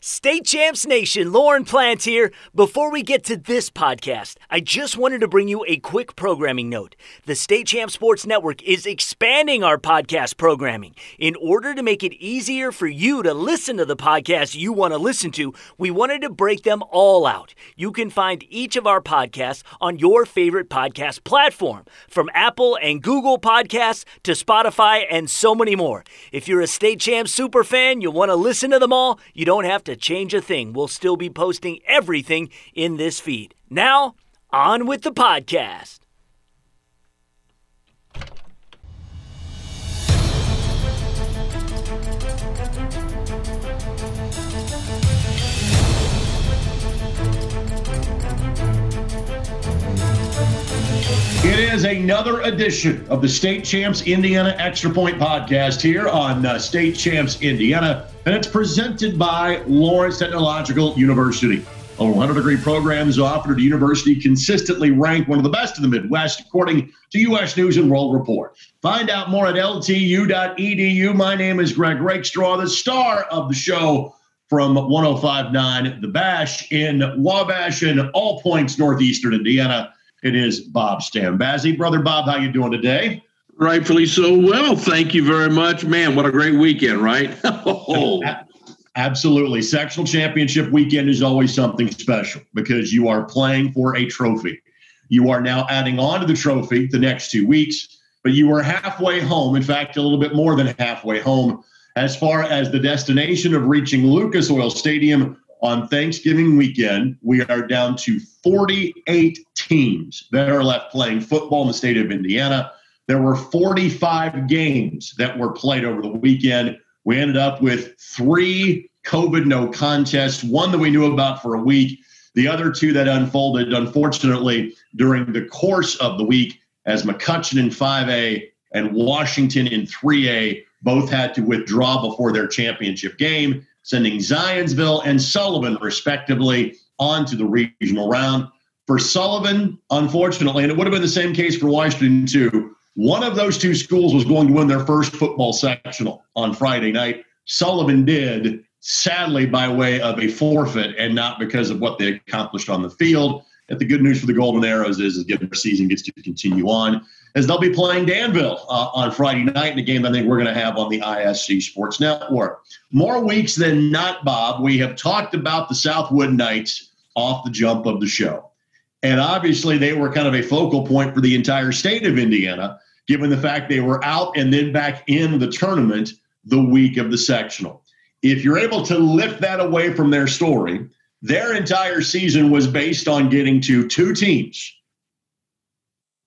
State Champs Nation, Lauren Plant here. Before we get to this podcast, I just wanted to bring you a quick programming note. The State Champs Sports Network is expanding our podcast programming. In order to make it easier for you to listen to the podcasts you want to listen to, we wanted to break them all out. You can find each of our podcasts on your favorite podcast platform, from Apple and Google Podcasts to Spotify and so many more. If you're a State Champs super fan, you want to listen to them all, you don't have to change a thing. We'll still be posting everything in this feed. Now, on with the podcast. It is another edition of the State Champs Indiana Extra Point podcast here on uh, State Champs Indiana, and it's presented by Lawrence Technological University. Over 100 degree programs offered at university consistently ranked one of the best in the Midwest, according to U.S. News and World Report. Find out more at ltu.edu. My name is Greg Rakestraw, the star of the show from 1059 The Bash in Wabash and all points northeastern Indiana. It is Bob Stambazzi. Brother Bob, how you doing today? Rightfully so. Well, thank you very much. Man, what a great weekend, right? oh. Absolutely. Sectional championship weekend is always something special because you are playing for a trophy. You are now adding on to the trophy the next two weeks, but you are halfway home. In fact, a little bit more than halfway home as far as the destination of reaching Lucas Oil Stadium on Thanksgiving weekend, we are down to 48 teams that are left playing football in the state of Indiana. There were 45 games that were played over the weekend. We ended up with three COVID no contests, one that we knew about for a week, the other two that unfolded, unfortunately, during the course of the week as McCutcheon in 5A and Washington in 3A both had to withdraw before their championship game sending Zionsville and Sullivan, respectively, on to the regional round. For Sullivan, unfortunately, and it would have been the same case for Washington, too, one of those two schools was going to win their first football sectional on Friday night. Sullivan did, sadly, by way of a forfeit and not because of what they accomplished on the field. And the good news for the Golden Arrows is, is that their season gets to continue on as they'll be playing Danville uh, on Friday night in a game I think we're going to have on the ISC Sports Network. More weeks than not, Bob, we have talked about the Southwood Knights off the jump of the show. And obviously, they were kind of a focal point for the entire state of Indiana, given the fact they were out and then back in the tournament the week of the sectional. If you're able to lift that away from their story, their entire season was based on getting to two teams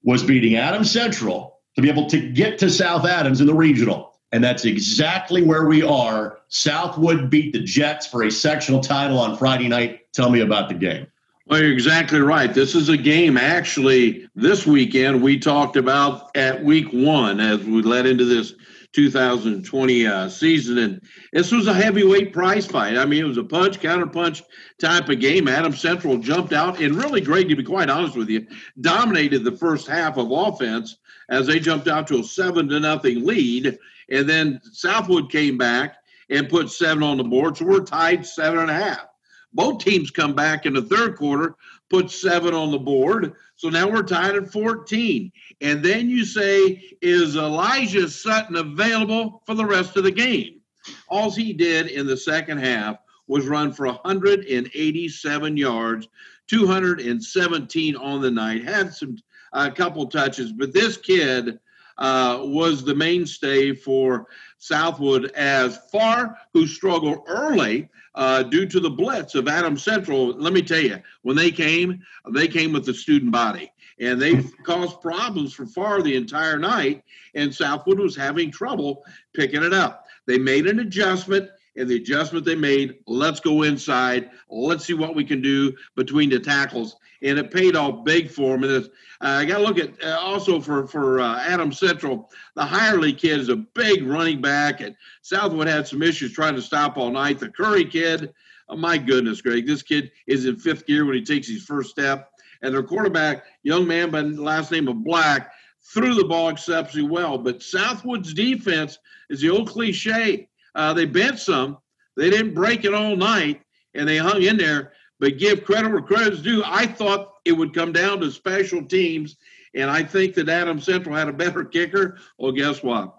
was beating Adams Central to be able to get to South Adams in the regional. And that's exactly where we are. Southwood beat the Jets for a sectional title on Friday night. Tell me about the game. Well, you're exactly right. This is a game actually this weekend we talked about at week one as we led into this 2020 uh, season. And this was a heavyweight prize fight. I mean, it was a punch, counter punch type of game. Adam Central jumped out and really great, to be quite honest with you, dominated the first half of offense as they jumped out to a seven to nothing lead. And then Southwood came back and put seven on the board. So we're tied seven and a half. Both teams come back in the third quarter, put seven on the board. So now we're tied at 14. And then you say, is Elijah Sutton available for the rest of the game? All he did in the second half was run for 187 yards, 217 on the night, had some a couple touches, but this kid uh, was the mainstay for Southwood as far who struggled early uh, due to the blitz of Adam Central. Let me tell you, when they came, they came with the student body and they caused problems for far the entire night. And Southwood was having trouble picking it up. They made an adjustment, and the adjustment they made, let's go inside, let's see what we can do between the tackles, and it paid off big for them. And uh, I got to look at uh, also for for uh, Adam Central, the Hirely kid is a big running back, and Southwood had some issues trying to stop all night. The Curry kid, oh my goodness, Greg, this kid is in fifth gear when he takes his first step and their quarterback, young man by the last name of Black, threw the ball exceptionally well. But Southwood's defense is the old cliche. Uh, they bent some, They didn't break it all night and they hung in there. But give credit where credit's due. I thought it would come down to special teams, and I think that Adam Central had a better kicker. Well, guess what?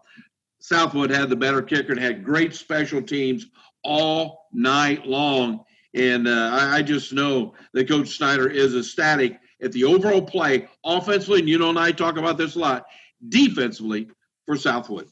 Southwood had the better kicker and had great special teams all night long. And uh, I, I, just know that Coach Snyder is ecstatic at the overall play, offensively, and you know, and I talk about this a lot, defensively for Southwood.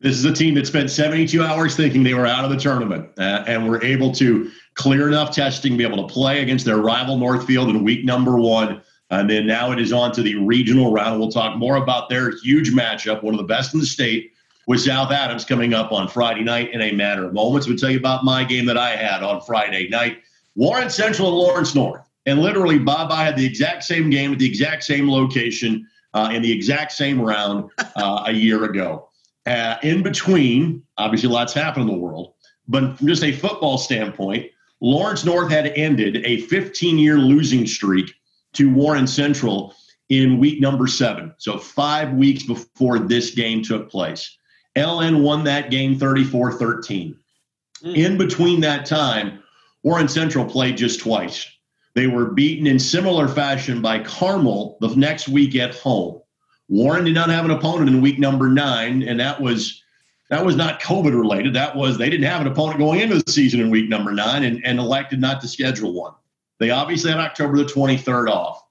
This is a team that spent 72 hours thinking they were out of the tournament uh, and were able to clear enough testing, be able to play against their rival Northfield in week number one. And then now it is on to the regional round. We'll talk more about their huge matchup, one of the best in the state, with South Adams coming up on Friday night in a matter of moments. We'll tell you about my game that I had on Friday night. Warren Central and Lawrence North. And literally, Bob, I had the exact same game at the exact same location uh, in the exact same round uh, a year ago. Uh, in between, obviously, lots happened in the world. But from just a football standpoint, Lawrence North had ended a 15 year losing streak to Warren Central in week number seven. So, five weeks before this game took place. LN won that game 34 13. Mm. In between that time, Warren Central played just twice. They were beaten in similar fashion by Carmel the next week at home. Warren did not have an opponent in week number nine, and that was that was not COVID related. That was they didn't have an opponent going into the season in week number nine and, and elected not to schedule one. They obviously had October the 23rd off.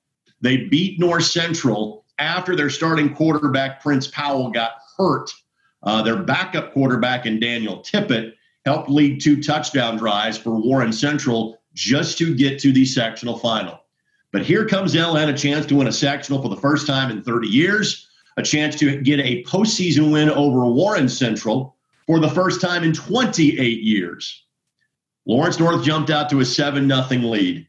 They beat North Central after their starting quarterback, Prince Powell, got hurt. Uh, their backup quarterback and Daniel Tippett helped lead two touchdown drives for Warren Central just to get to the sectional final. But here comes LN, a chance to win a sectional for the first time in 30 years a chance to get a postseason win over Warren Central for the first time in 28 years. Lawrence North jumped out to a 7 0 lead.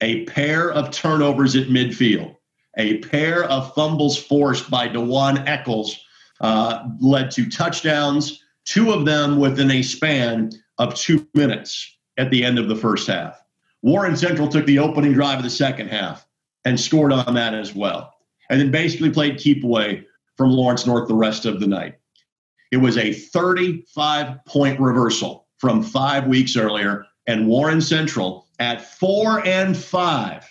A pair of turnovers at midfield, a pair of fumbles forced by Dewan Eccles uh, led to touchdowns, two of them within a span of two minutes at the end of the first half. Warren Central took the opening drive of the second half and scored on that as well and then basically played keep away from Lawrence North the rest of the night. It was a 35 point reversal from five weeks earlier, and Warren Central at four and five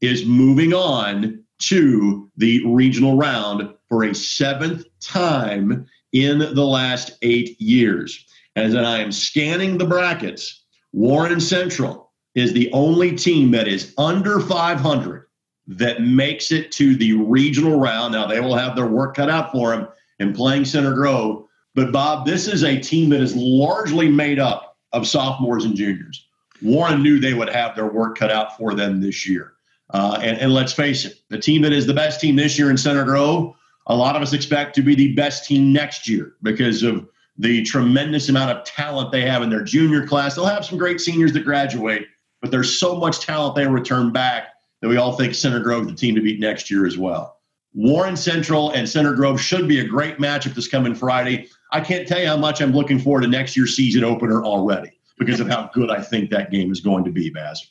is moving on to the regional round for a seventh time in the last eight years. As I am scanning the brackets, Warren Central is the only team that is under 500 that makes it to the regional round. Now, they will have their work cut out for them in playing Center Grove. But, Bob, this is a team that is largely made up of sophomores and juniors. Warren knew they would have their work cut out for them this year. Uh, and, and let's face it, the team that is the best team this year in Center Grove, a lot of us expect to be the best team next year because of the tremendous amount of talent they have in their junior class. They'll have some great seniors that graduate, but there's so much talent they return back that we all think Center Grove the team to beat next year as well. Warren Central and Center Grove should be a great matchup this coming Friday. I can't tell you how much I'm looking forward to next year's season opener already because of how good I think that game is going to be, Baz.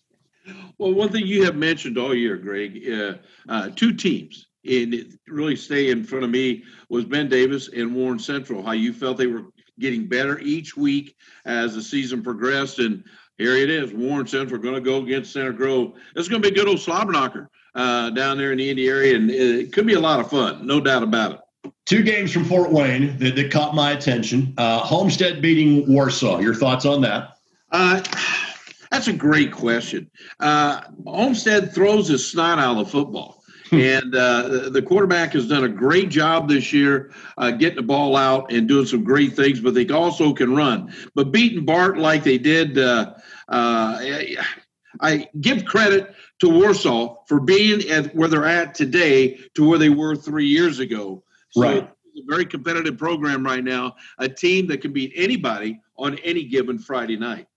Well, one thing you have mentioned all year, Greg, uh, uh, two teams and it really stay in front of me was Ben Davis and Warren Central. How you felt they were getting better each week as the season progressed, and here it is. Warren Central going to go against Center Grove. It's going to be a good old slobber knocker uh, down there in the Indy area, and it could be a lot of fun, no doubt about it. Two games from Fort Wayne that, that caught my attention. Uh, Homestead beating Warsaw. Your thoughts on that? Uh, that's a great question. Uh, Homestead throws his snot out of football. And uh, the quarterback has done a great job this year uh, getting the ball out and doing some great things, but they also can run. But beating Bart like they did, uh, uh I give credit to Warsaw for being at where they're at today to where they were three years ago. So right. It's a very competitive program right now, a team that can beat anybody on any given Friday night.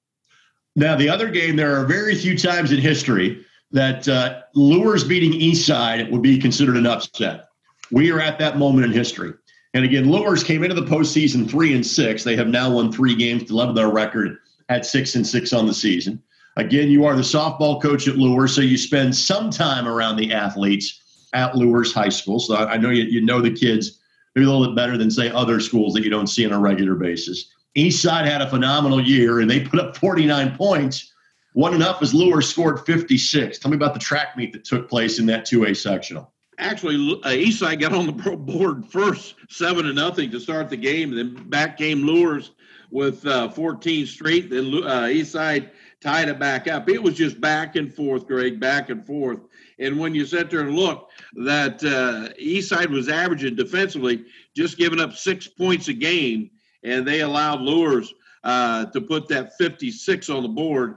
Now, the other game, there are very few times in history that uh, Luers beating Eastside would be considered an upset. We are at that moment in history. And again, Luers came into the postseason three and six. They have now won three games to level their record at six and six on the season. Again, you are the softball coach at Luers, so you spend some time around the athletes at Luers High School. So I know you, you know the kids maybe a little bit better than, say, other schools that you don't see on a regular basis. Eastside had a phenomenal year and they put up 49 points. One and up as Luers scored 56. Tell me about the track meet that took place in that 2A sectional. Actually, uh, Eastside got on the board first, seven to nothing to start the game. Then back came Luers with uh, 14 straight. Then uh, Eastside tied it back up. It was just back and forth, Greg, back and forth. And when you sit there and look, that uh, Eastside was averaging defensively, just giving up six points a game, and they allowed Luers uh, to put that 56 on the board.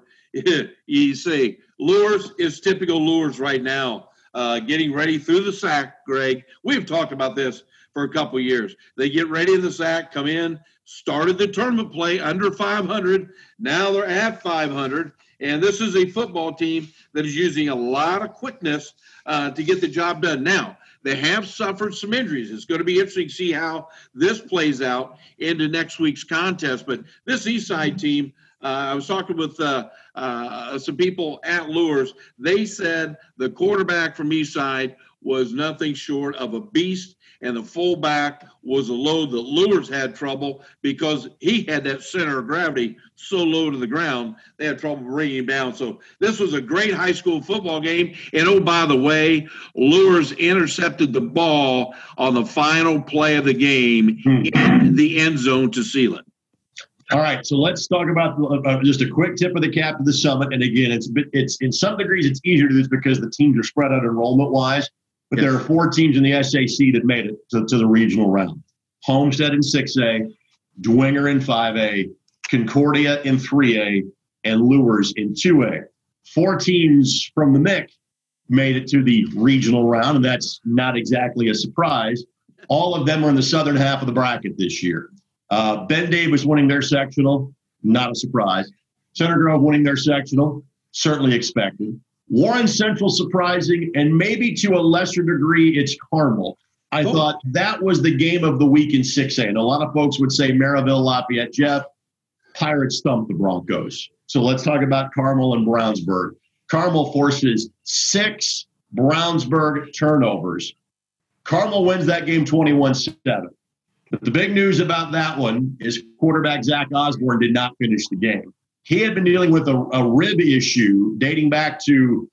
You see, Luers is typical Luers right now, uh, getting ready through the SAC, Greg, we've talked about this for a couple years. They get ready in the SAC, come in, started the tournament play under 500. Now they're at 500. And this is a football team that is using a lot of quickness uh, to get the job done. Now, they have suffered some injuries. It's going to be interesting to see how this plays out into next week's contest. But this East Side team, uh, I was talking with uh, uh, some people at Luers. They said the quarterback from East Side was nothing short of a beast and the fullback was a load that Luers had trouble because he had that center of gravity so low to the ground, they had trouble bringing him down. So this was a great high school football game. And oh, by the way, Luers intercepted the ball on the final play of the game hmm. in the end zone to seal it. All right, so let's talk about uh, just a quick tip of the cap to the summit. And again, it's it's in some degrees it's easier to do this because the teams are spread out enrollment wise. But yes. there are four teams in the SAC that made it to, to the regional round Homestead in 6A, Dwenger in 5A, Concordia in 3A, and Luers in 2A. Four teams from the MIC made it to the regional round, and that's not exactly a surprise. All of them are in the southern half of the bracket this year. Uh, ben Davis winning their sectional, not a surprise. Center Grove winning their sectional, certainly expected. Warren Central surprising, and maybe to a lesser degree, it's Carmel. I oh. thought that was the game of the week in 6A. And a lot of folks would say Merrillville, Lafayette, Jeff, Pirates stumped the Broncos. So let's talk about Carmel and Brownsburg. Carmel forces six Brownsburg turnovers. Carmel wins that game 21 7. But the big news about that one is quarterback Zach Osborne did not finish the game. He had been dealing with a, a rib issue dating back to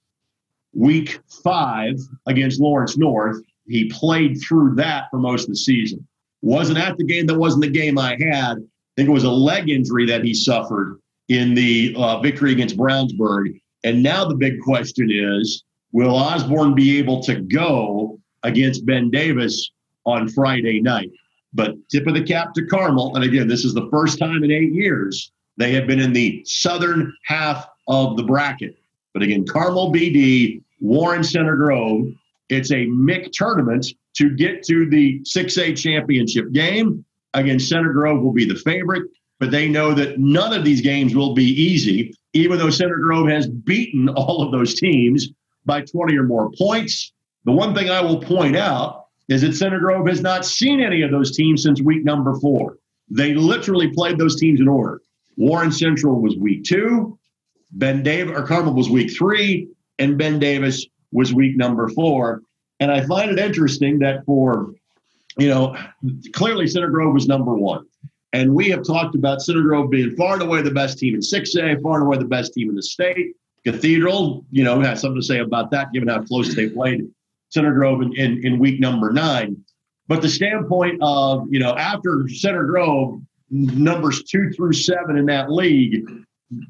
week five against Lawrence North. He played through that for most of the season. Wasn't at the game that wasn't the game I had. I think it was a leg injury that he suffered in the uh, victory against Brownsburg. And now the big question is will Osborne be able to go against Ben Davis on Friday night? But tip of the cap to Carmel. And again, this is the first time in eight years they have been in the southern half of the bracket. But again, Carmel BD, Warren Center Grove, it's a MIC tournament to get to the 6A championship game. Again, Center Grove will be the favorite, but they know that none of these games will be easy, even though Center Grove has beaten all of those teams by 20 or more points. The one thing I will point out is that Center Grove has not seen any of those teams since week number four. They literally played those teams in order. Warren Central was week two. Ben Davis or Carmel was week three, and Ben Davis was week number four. And I find it interesting that for, you know, clearly Center Grove was number one. And we have talked about Center Grove being far and away the best team in 6A, far and away the best team in the state. Cathedral, you know, has something to say about that, given how close they played Center Grove in, in, in week number nine. But the standpoint of, you know, after Center Grove numbers two through seven in that league,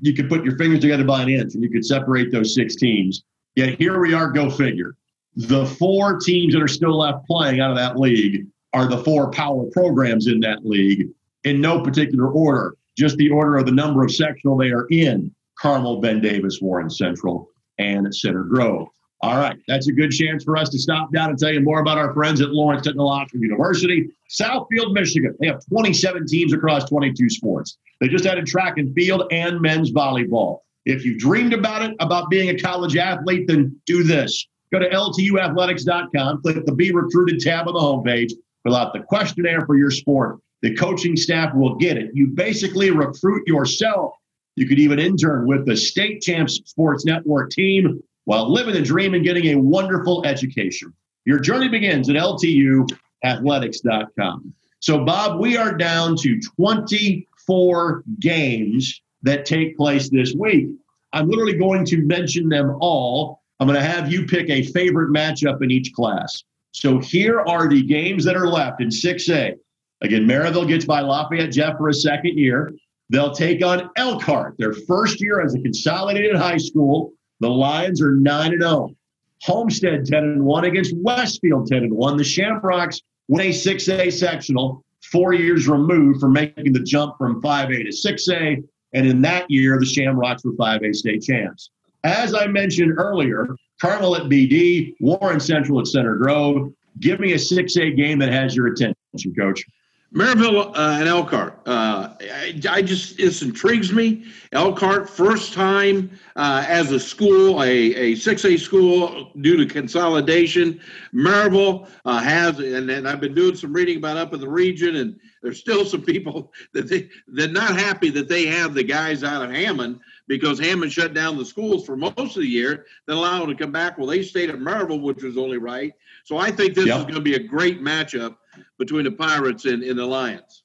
you could put your fingers together by an inch and you could separate those six teams. Yet here we are, go figure. The four teams that are still left playing out of that league are the four power programs in that league in no particular order, just the order of the number of sectional they are in Carmel, Ben Davis, Warren Central, and Center Grove. All right, that's a good chance for us to stop down and tell you more about our friends at Lawrence Technological University, Southfield, Michigan. They have 27 teams across 22 sports. They just added track and field and men's volleyball. If you've dreamed about it, about being a college athlete, then do this. Go to ltuathletics.com, click the Be Recruited tab on the homepage, fill out the questionnaire for your sport. The coaching staff will get it. You basically recruit yourself. You could even intern with the State Champs Sports Network team while living the dream and getting a wonderful education. Your journey begins at ltuathletics.com. So, Bob, we are down to 24 games that take place this week. I'm literally going to mention them all. I'm going to have you pick a favorite matchup in each class. So here are the games that are left in 6A. Again, Merrillville gets by Lafayette Jeff for a second year. They'll take on Elkhart, their first year as a consolidated high school. The Lions are 9 0. Homestead 10 and 1 against Westfield 10 and 1. The Shamrocks win a 6A sectional, four years removed from making the jump from 5A to 6A. And in that year, the Shamrocks were 5A state champs. As I mentioned earlier, Carmel at BD, Warren Central at Center Grove. Give me a 6A game that has your attention, coach. Merrillville uh, and Elkhart. Uh, I, I, just this intrigues me. Elkhart first time uh, as a school, a a six A school due to consolidation. Merrillville uh, has, and, and I've been doing some reading about up in the region, and there's still some people that they they're not happy that they have the guys out of Hammond because Hammond shut down the schools for most of the year. Then allowed them to come back. Well, they stayed at Merrillville, which was only right. So I think this yep. is going to be a great matchup between the Pirates and, and the Lions.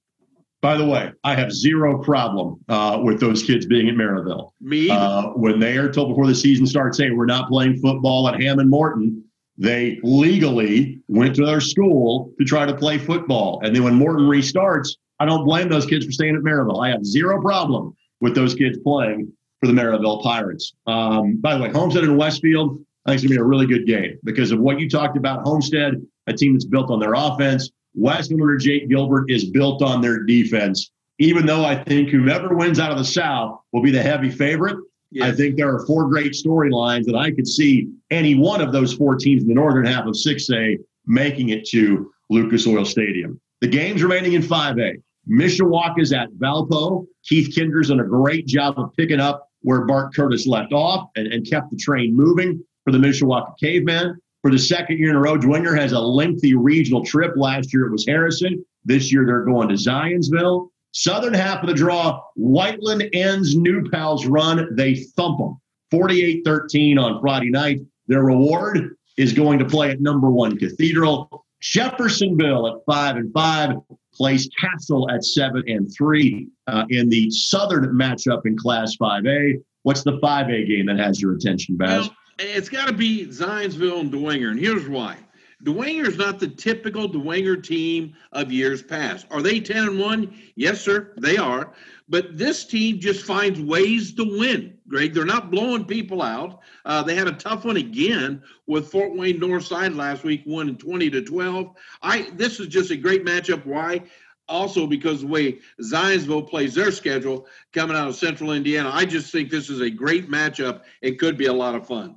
By the way, I have zero problem uh, with those kids being at Merrillville. Me uh, when they are told before the season starts, hey, we're not playing football at Hammond Morton, they legally went to their school to try to play football. And then when Morton restarts, I don't blame those kids for staying at Merrillville. I have zero problem with those kids playing for the Merrillville Pirates. Um, by the way, Homestead and Westfield, I think it's going to be a really good game because of what you talked about. Homestead, a team that's built on their offense. Westfield under Jake Gilbert is built on their defense. Even though I think whomever wins out of the South will be the heavy favorite, yes. I think there are four great storylines that I could see any one of those four teams in the northern half of 6A making it to Lucas Oil Stadium. The games remaining in 5A. Mishawaka's at Valpo. Keith Kinder's done a great job of picking up where Bart Curtis left off and, and kept the train moving for the Mishawaka Caveman. For the second year in a row, Dwenger has a lengthy regional trip. Last year it was Harrison. This year they're going to Zionsville. Southern half of the draw, Whiteland ends New Pal's run. They thump them 48 13 on Friday night. Their reward is going to play at number one Cathedral. Jeffersonville at five and five plays Castle at seven and three uh, in the Southern matchup in Class 5A. What's the 5A game that has your attention, Baz? It's got to be Zionsville and Dwenger, and here's why. Dwenger is not the typical Dwenger team of years past. Are they 10 and 1? Yes, sir, they are. But this team just finds ways to win, Greg. They're not blowing people out. Uh, they had a tough one again with Fort Wayne Northside last week, won 20 to 12. I This is just a great matchup. Why? Also, because the way Zionsville plays their schedule coming out of Central Indiana, I just think this is a great matchup. It could be a lot of fun.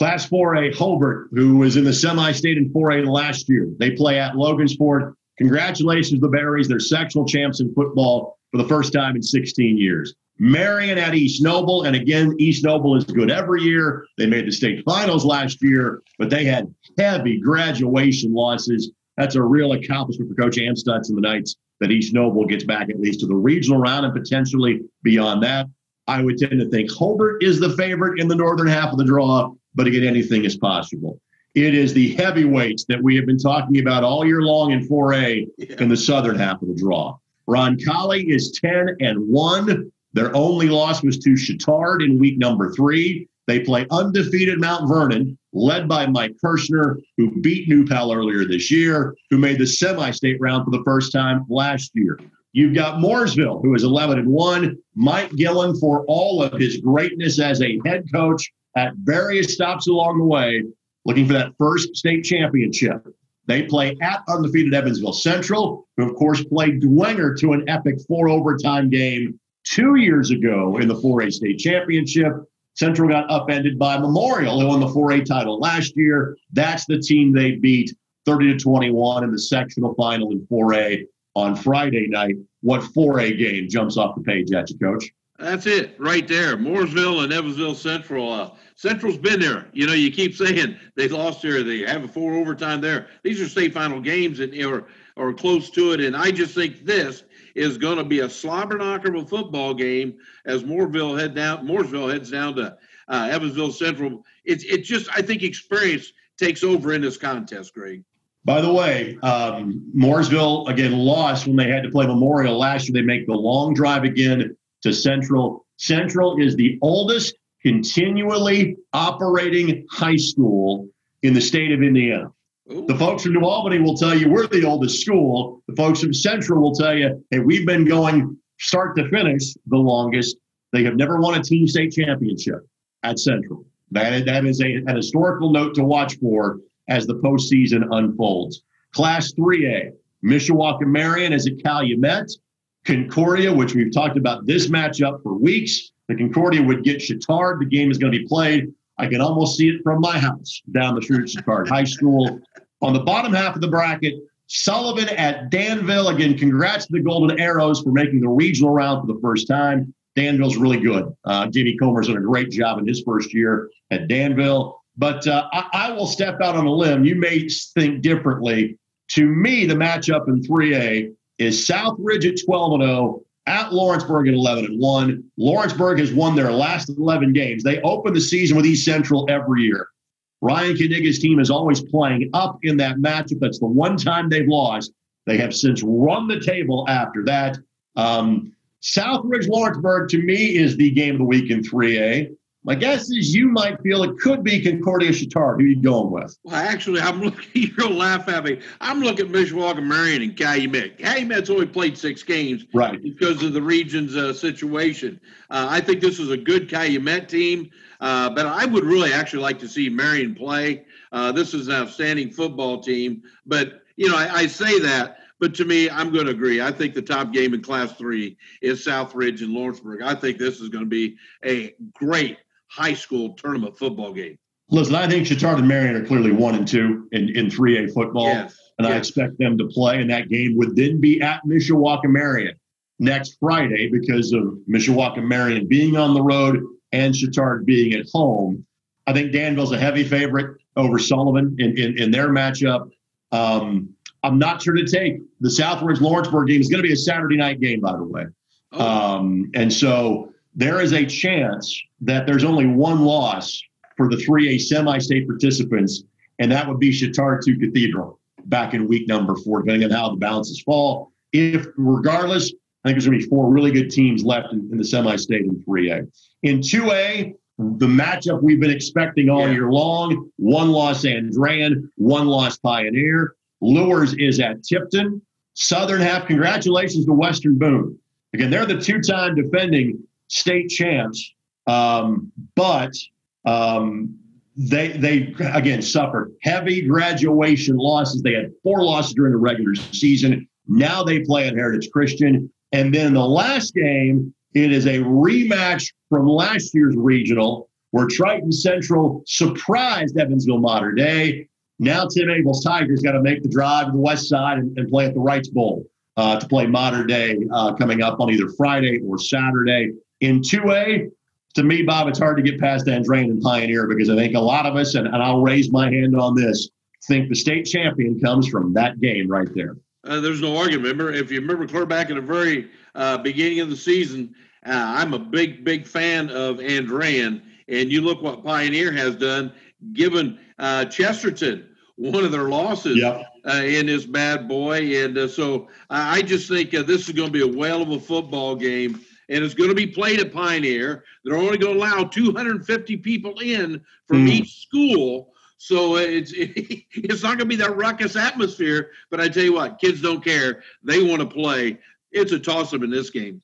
Class 4A Hobart, who was in the semi-state in 4A last year. They play at Logansport. Congratulations to the Berries. They're sectional champs in football for the first time in 16 years. Marion at East Noble, and again, East Noble is good every year. They made the state finals last year, but they had heavy graduation losses. That's a real accomplishment for Coach Amstutz and the Knights that East Noble gets back at least to the regional round and potentially beyond that. I would tend to think Hobart is the favorite in the northern half of the draw but again, anything is possible. It is the heavyweights that we have been talking about all year long in 4A yeah. in the southern half of the draw. Roncalli is 10 and 1. Their only loss was to Chatard in week number three. They play undefeated Mount Vernon, led by Mike Kirschner, who beat New Pal earlier this year, who made the semi state round for the first time last year. You've got Mooresville, who is 11 and 1. Mike Gillen, for all of his greatness as a head coach, at various stops along the way, looking for that first state championship. They play at undefeated Evansville Central, who, of course, played Dwenger to an epic four overtime game two years ago in the 4A state championship. Central got upended by Memorial, who won the 4A title last year. That's the team they beat 30 to 21 in the sectional final in 4A on Friday night. What 4A game jumps off the page at you, Coach? That's it right there. Mooresville and Evansville Central. Uh, Central's been there. You know, you keep saying they lost here, They have a four overtime there. These are state final games and or or close to it. And I just think this is going to be a slobber knocker of a football game as Mooresville head down. Mooresville heads down to uh, Evansville Central. It's it's just I think experience takes over in this contest, Greg. By the way, um, Mooresville again lost when they had to play Memorial last year. They make the long drive again to Central. Central is the oldest continually operating high school in the state of Indiana. Ooh. The folks from New Albany will tell you we're the oldest school. The folks from Central will tell you, hey, we've been going start to finish the longest. They have never won a team state championship at Central. That, that is a, an historical note to watch for as the postseason unfolds. Class 3A, Mishawaka Marion is at Calumet. Concordia, which we've talked about this matchup for weeks. The Concordia would get Chatard. The game is going to be played. I can almost see it from my house down the street at Chatard High School. On the bottom half of the bracket, Sullivan at Danville. Again, congrats to the Golden Arrows for making the regional round for the first time. Danville's really good. Uh, Jimmy Comer's done a great job in his first year at Danville. But uh, I, I, will step out on a limb. You may think differently. To me, the matchup in 3A is Southridge at 12 and 0 at Lawrenceburg at 11 and 1. Lawrenceburg has won their last 11 games. They open the season with East Central every year. Ryan Kaniga's team is always playing up in that matchup. That's the one time they've lost. They have since run the table after that. Um, Southridge Lawrenceburg to me is the game of the week in 3A. My guess is you might feel it could be Concordia Chatard. Who are you going with? Well, actually, I'm looking. You're gonna laugh at me. I'm looking at Mishawaka Marion and Calumet. Calumet's only played six games, right? Because of the region's uh, situation. Uh, I think this is a good Calumet team, uh, but I would really actually like to see Marion play. Uh, this is an outstanding football team, but you know, I, I say that. But to me, I'm going to agree. I think the top game in Class Three is Southridge and Lawrenceburg. I think this is going to be a great high school tournament football game. Listen, I think Chatard and Marion are clearly one and two in, in 3A football. Yes, and yes. I expect them to play. And that game would then be at Mishawaka Marion next Friday because of Mishawaka Marion being on the road and Chatard being at home. I think Danville's a heavy favorite over Sullivan in, in, in their matchup. Um, I'm not sure to take the Southridge Lawrenceburg game. is going to be a Saturday night game, by the way. Oh. Um, and so there is a chance that there's only one loss for the 3A semi state participants, and that would be Chatard to Cathedral back in week number four, depending on how the balances fall. If, regardless, I think there's going to be four really good teams left in, in the semi state in 3A. In 2A, the matchup we've been expecting all yeah. year long one loss Andrean, one loss Pioneer. Luers is at Tipton. Southern half, congratulations to Western Boone. Again, they're the two time defending state champs, um, but um, they they again suffered heavy graduation losses. They had four losses during the regular season. Now they play at Heritage Christian, and then the last game it is a rematch from last year's regional where Triton Central surprised Evansville Mater Dei. Now Tim Abel's Tigers got to make the drive to the west side and, and play at the Reitz Bowl uh, to play Mater Dei uh, coming up on either Friday or Saturday. In 2A, to me, Bob, it's hard to get past Andrean and Pioneer because I think a lot of us, and, and I'll raise my hand on this, think the state champion comes from that game right there. Uh, there's no argument. Remember, if you remember clear back in the very uh, beginning of the season, uh, I'm a big, big fan of Andrean. And you look what Pioneer has done, given uh, Chesterton one of their losses yep. Uh, in this bad boy. And uh, so I just think this is going to be a whale of a football game and it's going to be played at Pioneer. They're only going to allow 250 people in from mm. each school. So it's it's not going to be that ruckus atmosphere. But I tell you what, kids don't care. They want to play. It's a toss up in this game.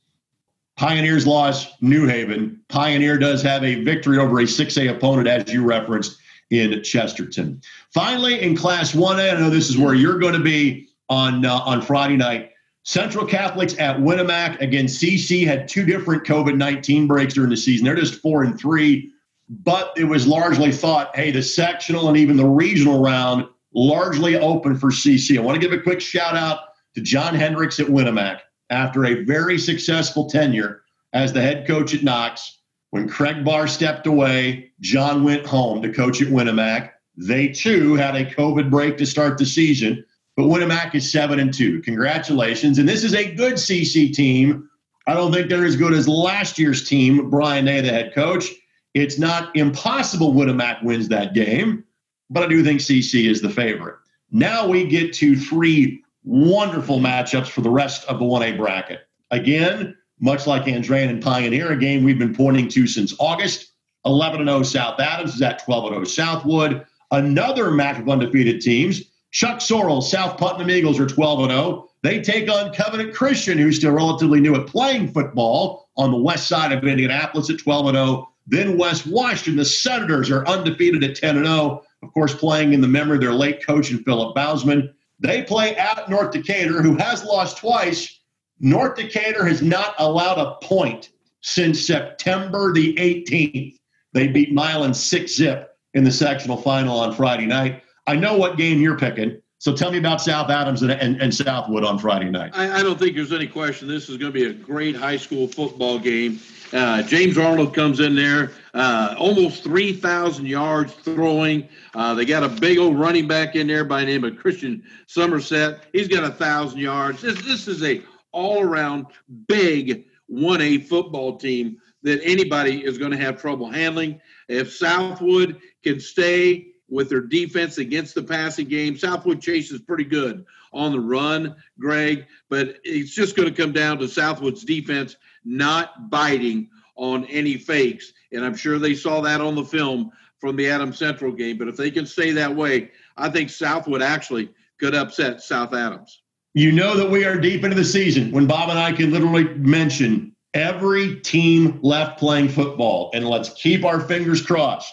Pioneers lost New Haven. Pioneer does have a victory over a 6A opponent, as you referenced in Chesterton. Finally, in Class 1A, I know this is where you're going to be on uh, on Friday night. Central Catholics at Winamac. against CC had two different COVID 19 breaks during the season. They're just four and three, but it was largely thought hey, the sectional and even the regional round largely open for CC. I want to give a quick shout out to John Hendricks at Winamac after a very successful tenure as the head coach at Knox. When Craig Barr stepped away, John went home to coach at Winamac. They too had a COVID break to start the season. But Winamac is seven and two. Congratulations. And this is a good CC team. I don't think they're as good as last year's team, Brian Day, the head coach. It's not impossible Winamac wins that game, but I do think CC is the favorite. Now we get to three wonderful matchups for the rest of the 1A bracket. Again, much like Andrean and Pioneer, a game we've been pointing to since August. 11 0 South Adams is at 12 0 Southwood. Another match of undefeated teams. Chuck Sorrell, South Putnam Eagles are 12 0. They take on Covenant Christian, who's still relatively new at playing football on the west side of Indianapolis at 12 0. Then West Washington, the Senators are undefeated at 10 0. Of course, playing in the memory of their late coach and Philip Bausman. They play at North Decatur, who has lost twice. North Decatur has not allowed a point since September the 18th. They beat Milan 6 zip in the sectional final on Friday night. I know what game you're picking. So tell me about South Adams and, and, and Southwood on Friday night. I, I, don't think there's any question. This is going to be a great high school football game. Uh, James Arnold comes in there, uh, almost 3,000 yards throwing. Uh, they got a big old running back in there by the name of Christian Somerset. He's got a thousand yards. This, this is a all-around big 1A football team that anybody is going to have trouble handling. If Southwood can stay with their defense against the passing game. Southwood Chase is pretty good on the run, Greg, but it's just going to come down to Southwood's defense not biting on any fakes. And I'm sure they saw that on the film from the Adams Central game. But if they can stay that way, I think Southwood actually could upset South Adams. You know that we are deep into the season when Bob and I can literally mention every team left playing football. And let's keep our fingers crossed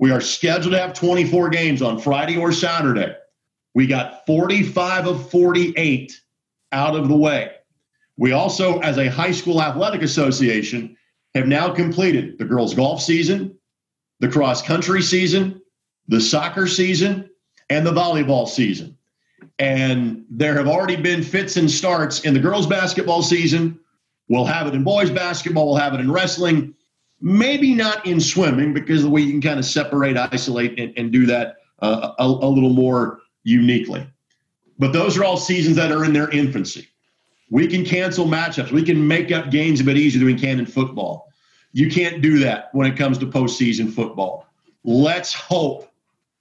we are scheduled to have 24 games on Friday or Saturday. We got 45 of 48 out of the way. We also, as a high school athletic association, have now completed the girls' golf season, the cross country season, the soccer season, and the volleyball season. And there have already been fits and starts in the girls' basketball season. We'll have it in boys' basketball, we'll have it in wrestling. Maybe not in swimming because the way you can kind of separate, isolate, and, and do that uh, a, a little more uniquely. But those are all seasons that are in their infancy. We can cancel matchups. We can make up games a bit easier than we can in football. You can't do that when it comes to postseason football. Let's hope,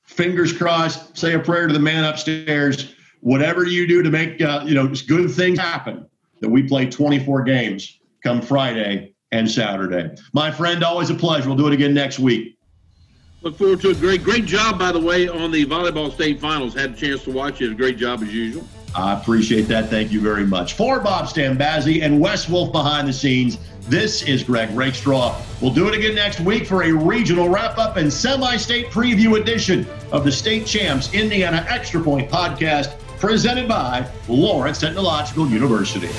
fingers crossed, say a prayer to the man upstairs. Whatever you do to make uh, you know good things happen, that we play 24 games come Friday and Saturday. My friend, always a pleasure. We'll do it again next week. Look forward to a great, great job, by the way, on the volleyball state finals. Had a chance to watch it. A great job as usual. I appreciate that. Thank you very much. For Bob Stambazzi and Wes Wolf behind the scenes, this is Greg Rakestraw. We'll do it again next week for a regional wrap up and semi state preview edition of the State Champs Indiana Extra Point podcast presented by Lawrence Technological University.